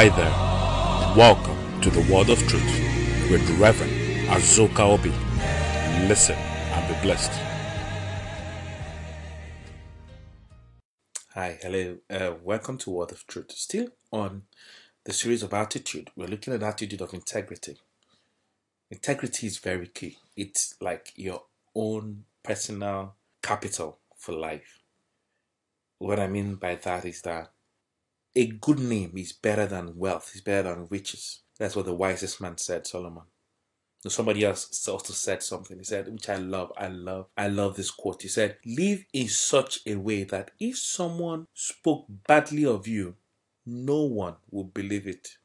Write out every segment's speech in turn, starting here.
Hi there. Welcome to the Word of Truth with Reverend Azuka Obi. Listen and be blessed. Hi, hello. Uh, welcome to Word of Truth. Still on the series of attitude, we're looking at attitude of integrity. Integrity is very key. It's like your own personal capital for life. What I mean by that is that a good name is better than wealth, is better than riches. That's what the wisest man said, Solomon. Somebody else also said something. He said, which I love, I love, I love this quote. He said, Live in such a way that if someone spoke badly of you, no one would believe it.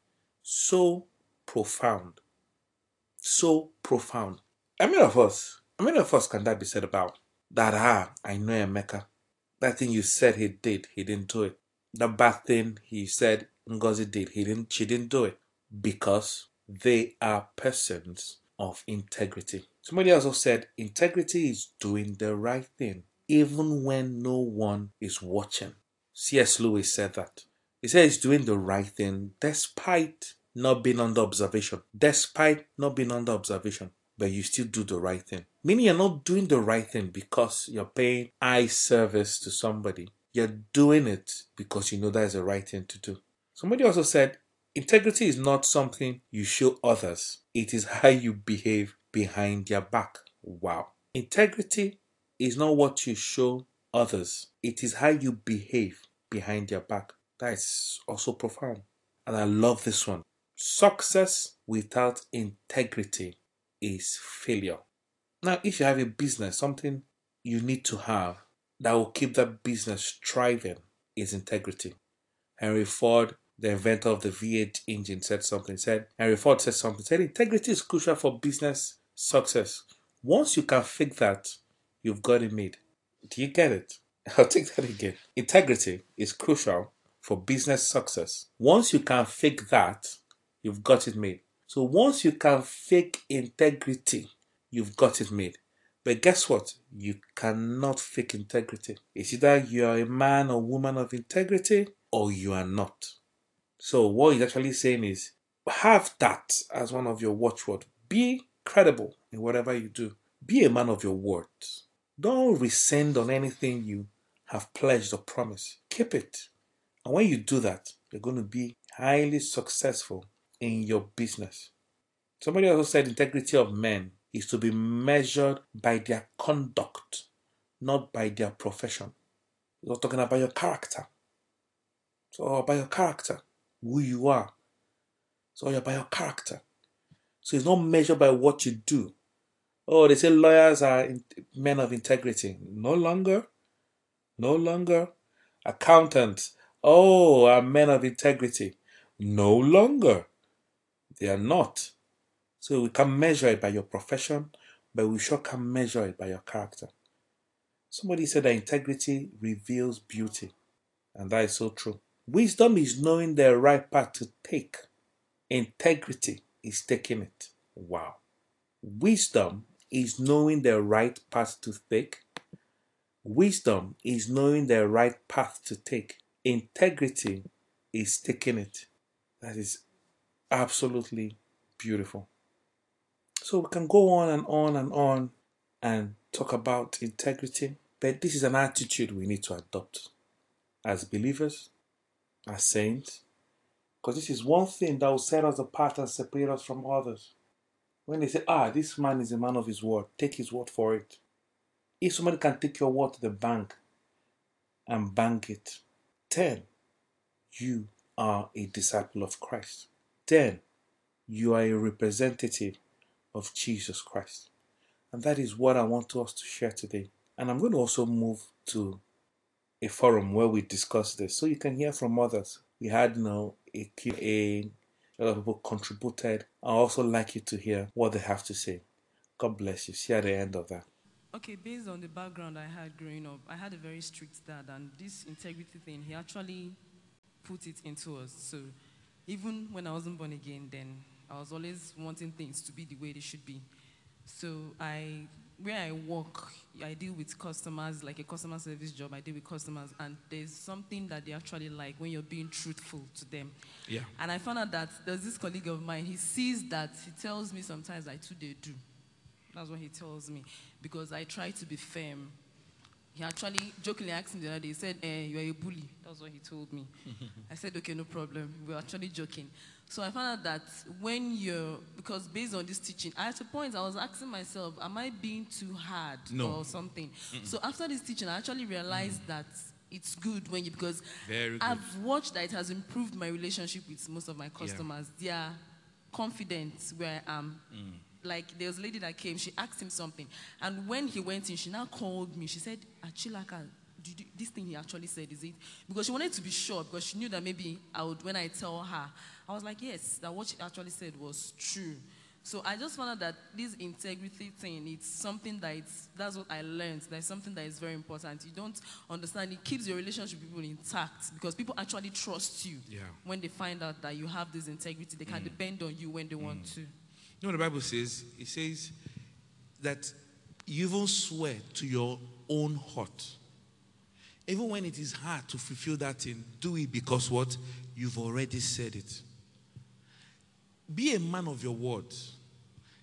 So profound. So profound. How many of us, how many of us can that be said about? That, ah, I know Emeka. That thing you said he did, he didn't do it. The bad thing he said Ngozi did, he didn't, she didn't do it. Because they are persons of integrity. Somebody also said integrity is doing the right thing even when no one is watching. C.S. Lewis said that. He said he's doing the right thing despite not being under observation. Despite not being under observation. But you still do the right thing. Meaning you're not doing the right thing because you're paying eye service to somebody. You're doing it because you know that is the right thing to do. Somebody also said integrity is not something you show others, it is how you behave behind their back. Wow. Integrity is not what you show others, it is how you behave behind their back. That is also profound. And I love this one. Success without integrity is failure. Now, if you have a business, something you need to have that will keep that business thriving is integrity. Henry Ford, the inventor of the V8 engine, said something. Said Henry Ford said something. Said integrity is crucial for business success. Once you can fake that, you've got it made. Do you get it? I'll take that again. Integrity is crucial for business success. Once you can fake that, you've got it made. So once you can fake integrity, you've got it made. But guess what? You cannot fake integrity. It's either you are a man or woman of integrity or you are not. So what he's actually saying is have that as one of your watchword. Be credible in whatever you do. Be a man of your words. Don't rescind on anything you have pledged or promised. Keep it. And when you do that, you're going to be highly successful in your business. Somebody also said integrity of men is to be measured by their conduct, not by their profession. You're talking about your character. So oh, by your character, who you are. So oh, you're by your character. So it's not measured by what you do. Oh, they say lawyers are men of integrity. No longer. No longer. Accountants. Oh, are men of integrity. No longer. They are not. So we can measure it by your profession, but we sure can measure it by your character. Somebody said that integrity reveals beauty, and that is so true. Wisdom is knowing the right path to take. Integrity is taking it. Wow. Wisdom is knowing the right path to take. Wisdom is knowing the right path to take. Integrity is taking it. That is absolutely beautiful. So we can go on and on and on and talk about integrity, but this is an attitude we need to adopt as believers, as saints, because this is one thing that will set us apart and separate us from others. When they say, ah, this man is a man of his word, take his word for it. If somebody can take your word to the bank and bank it, then you are a disciple of Christ. Then you are a representative of Jesus Christ. And that is what I want us to share today. And I'm going to also move to a forum where we discuss this so you can hear from others. We had you know, a Q&A, a lot of people contributed. I also like you to hear what they have to say. God bless you. See you at the end of that. Okay, based on the background I had growing up, I had a very strict dad, and this integrity thing, he actually put it into us. So even when I wasn't born again, then I was always wanting things to be the way they should be. So I where I work, I deal with customers, like a customer service job. I deal with customers, and there's something that they actually like when you're being truthful to them. Yeah. And I found out that there's this colleague of mine. He sees that. He tells me sometimes I too they do. That's what he tells me because I try to be firm. He actually jokingly asked me the other day. He said, eh, "You are a bully." That's what he told me. I said, "Okay, no problem." We were actually joking. So I found out that when you're because based on this teaching, at a point I was asking myself, "Am I being too hard No. or something?" So after this teaching, I actually realized that it's good when you because Very good. I've watched that it has improved my relationship with most of my customers. They are confident where I am. Like there was a lady that came, she asked him something, and when he went in, she now called me. She said, "Achilaka, you, this thing he actually said is it?" Because she wanted to be sure because she knew that maybe I would when I tell her, I was like, "Yes, that what she actually said was true." So I just found out that this integrity thing, it's something that it's, that's what I learned. That's something that is very important. You don't understand, it keeps your relationship with people intact because people actually trust you Yeah. when they find out that you have this integrity. They can mm. depend on you when they want mm. to. You know what the Bible says? It says that you even swear to your own heart. Even when it is hard to fulfill that thing, do it because what? You've already said it. Be a man of your word.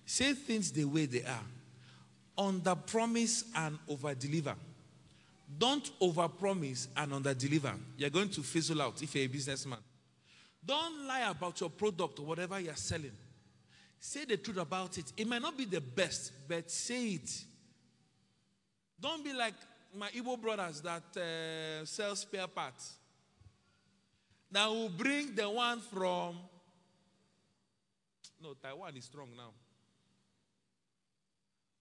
Say things the way they are. Under promise and over deliver. Don't over promise and under deliver. You're going to fizzle out if you're a businessman. Don't lie about your product or whatever you're selling. Say the truth about it. It might not be the best, but say it. Don't be like my Igbo brothers that uh, sell spare parts. Now we'll bring the one from. No, Taiwan is strong now.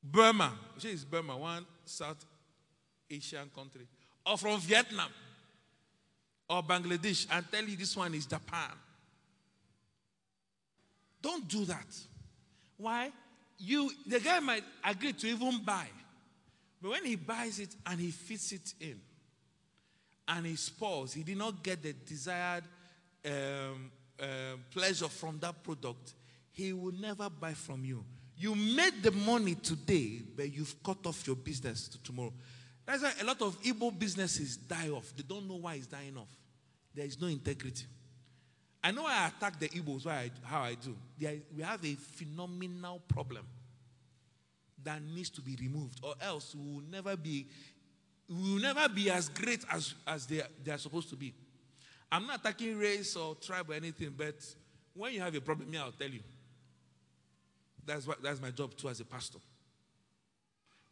Burma. She is Burma, one South Asian country. Or from Vietnam. Or Bangladesh and tell you this one is Japan. Don't do that. Why? You the guy might agree to even buy. But when he buys it and he fits it in and he spoils, he did not get the desired um, um, pleasure from that product, he will never buy from you. You made the money today, but you've cut off your business to tomorrow. That's why a lot of Igbo businesses die off. They don't know why it's dying off. There is no integrity. I know I attack the Igbos why how I do. We have a phenomenal problem that needs to be removed, or else we will never be, we will never be as great as, as they, they are supposed to be. I'm not attacking race or tribe or anything, but when you have a problem, me, I'll tell you. That's what that's my job too as a pastor.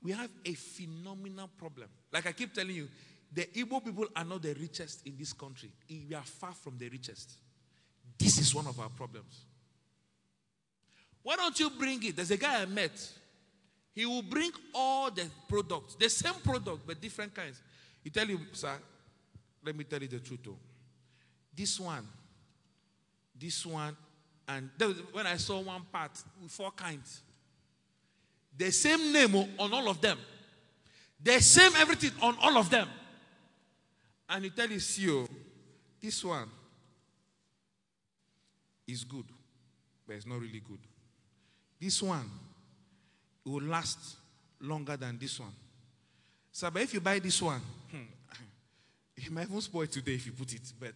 We have a phenomenal problem. Like I keep telling you, the Igbo people are not the richest in this country. We are far from the richest. This is one of our problems. Why don't you bring it? There's a guy I met. He will bring all the products, the same product, but different kinds. He tell you, sir, let me tell you the truth. Though. This one, this one, and when I saw one part four kinds, the same name oh, on all of them, the same everything on all of them. And he tell you, see, oh, this one is good, but it's not really good. This one will last longer than this one. So, but if you buy this one, hmm, it might even spoil today if you put it. But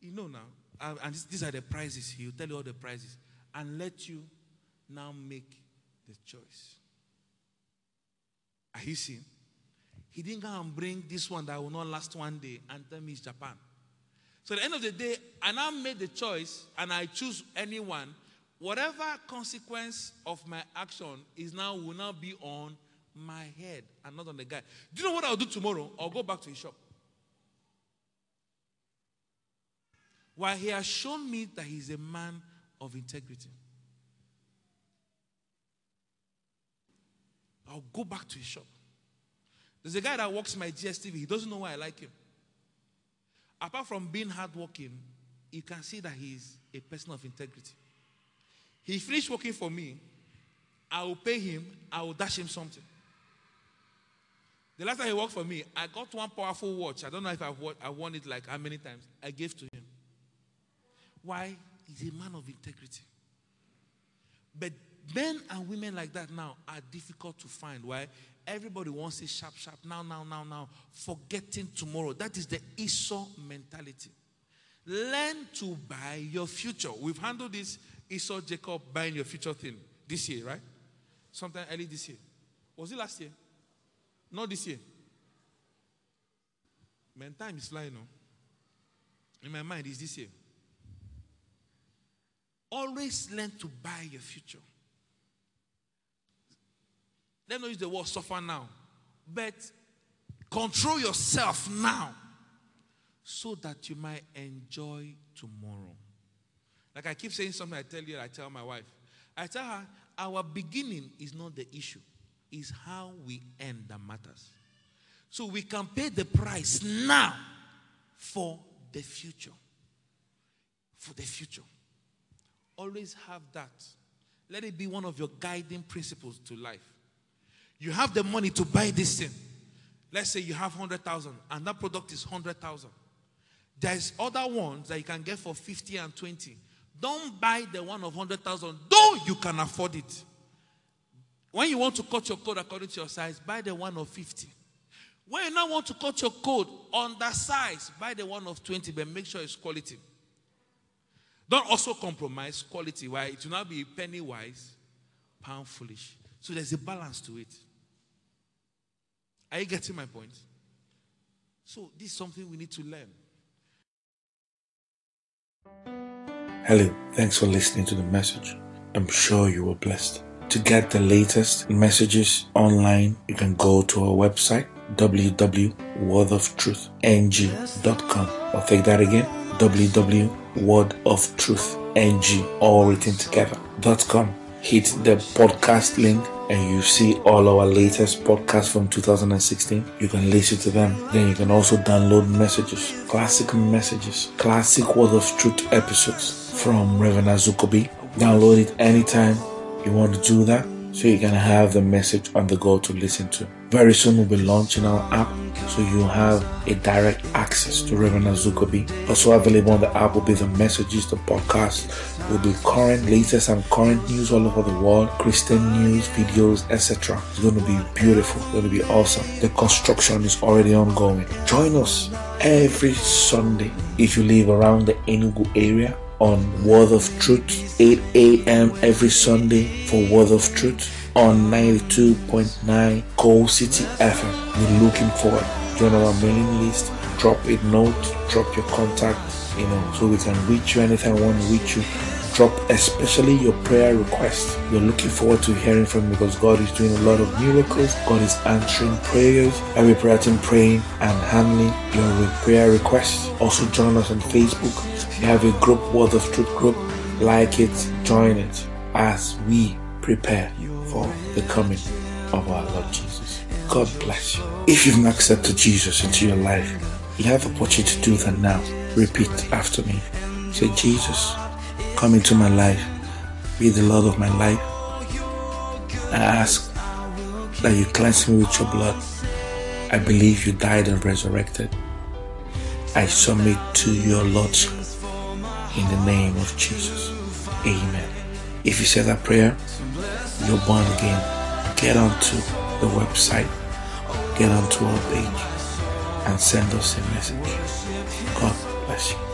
you know now, uh, and these are the prices. He'll tell you all the prices and let you now make the choice. Are you seeing? He didn't go and bring this one that will not last one day and tell me it's Japan. So at the end of the day, I now made the choice and I choose anyone. Whatever consequence of my action is now will now be on my head and not on the guy. Do you know what I'll do tomorrow? I'll go back to his shop. Why he has shown me that he's a man of integrity. I'll go back to his shop. There's a guy that works my DSTV. He doesn't know why I like him. Apart from being hardworking, you can see that he's a person of integrity. He finished working for me. I will pay him. I will dash him something. The last time he worked for me, I got one powerful watch. I don't know if I've won, I won it like how many times. I gave to him. Why? He's a man of integrity. But men and women like that now are difficult to find. Why? Everybody wants it sharp, sharp, now, now, now, now, forgetting tomorrow. That is the Esau mentality. Learn to buy your future. We've handled this Esau Jacob buying your future thing this year, right? Sometime early this year. Was it last year? Not this year. Man, time is flying now. In my mind, is this year. Always learn to buy your future. Let me use the word suffer now, but control yourself now so that you might enjoy tomorrow. Like I keep saying something, I tell you, I tell my wife. I tell her, our beginning is not the issue, it's how we end that matters. So we can pay the price now for the future. For the future. Always have that. Let it be one of your guiding principles to life. You have the money to buy this thing. Let's say you have 100,000 and that product is 100,000. There's other ones that you can get for 50 and 20. Don't buy the one of 100,000, though you can afford it. When you want to cut your coat according to your size, buy the one of 50. When you now want to cut your coat on that size, buy the one of 20, but make sure it's quality. Don't also compromise quality. Why? It will not be penny wise, pound foolish. So there's a balance to it. Are you getting my point? So this is something we need to learn. Hello, thanks for listening to the message. I'm sure you were blessed. To get the latest messages online, you can go to our website www.wordoftruthng.com. I'll take that again www.wordoftruthng, all written together.com. Hit the podcast link and you see all our latest podcasts from 2016. You can listen to them. Then you can also download messages, classic messages, classic Word of Truth episodes from Reverend Azuka Obi. Download it anytime you want to do that so you can have the message on the go to listen to. Very soon we'll be launching our app so you have a direct access to Reverend Azuka Obi. Also available on the app will be the messages, the podcast, will be current, latest and current news all over the world, Christian news, videos, etc. It's going to be beautiful. It's going to be awesome. The construction is already ongoing. Join us every Sunday if you live around the Enugu area on Word of Truth, 8 a.m. every Sunday for Word of Truth on 92.9 Coal City FM. We're looking forward. Join our mailing list, drop a note, drop your contact, you know, so we can reach you anytime we want to reach you. Drop especially your prayer request. We're looking forward to hearing from you because God is doing a lot of miracles. God is answering prayers. Every prayer team praying and handling your prayer requests. Also join us on Facebook. We have a group, Word of Truth group. Like it, join it as we prepare for the coming of our Lord Jesus. God bless you. If you've not accepted Jesus into your life, you have the opportunity to do that now. Repeat after me. Say, Jesus, come into my life. Be the Lord of my life. I ask that you cleanse me with your blood. I believe you died and resurrected. I submit to your Lordship in the name of Jesus. Amen. If you say that prayer, you're born again. Get onto the website, get onto our page, and send us a message. God bless you.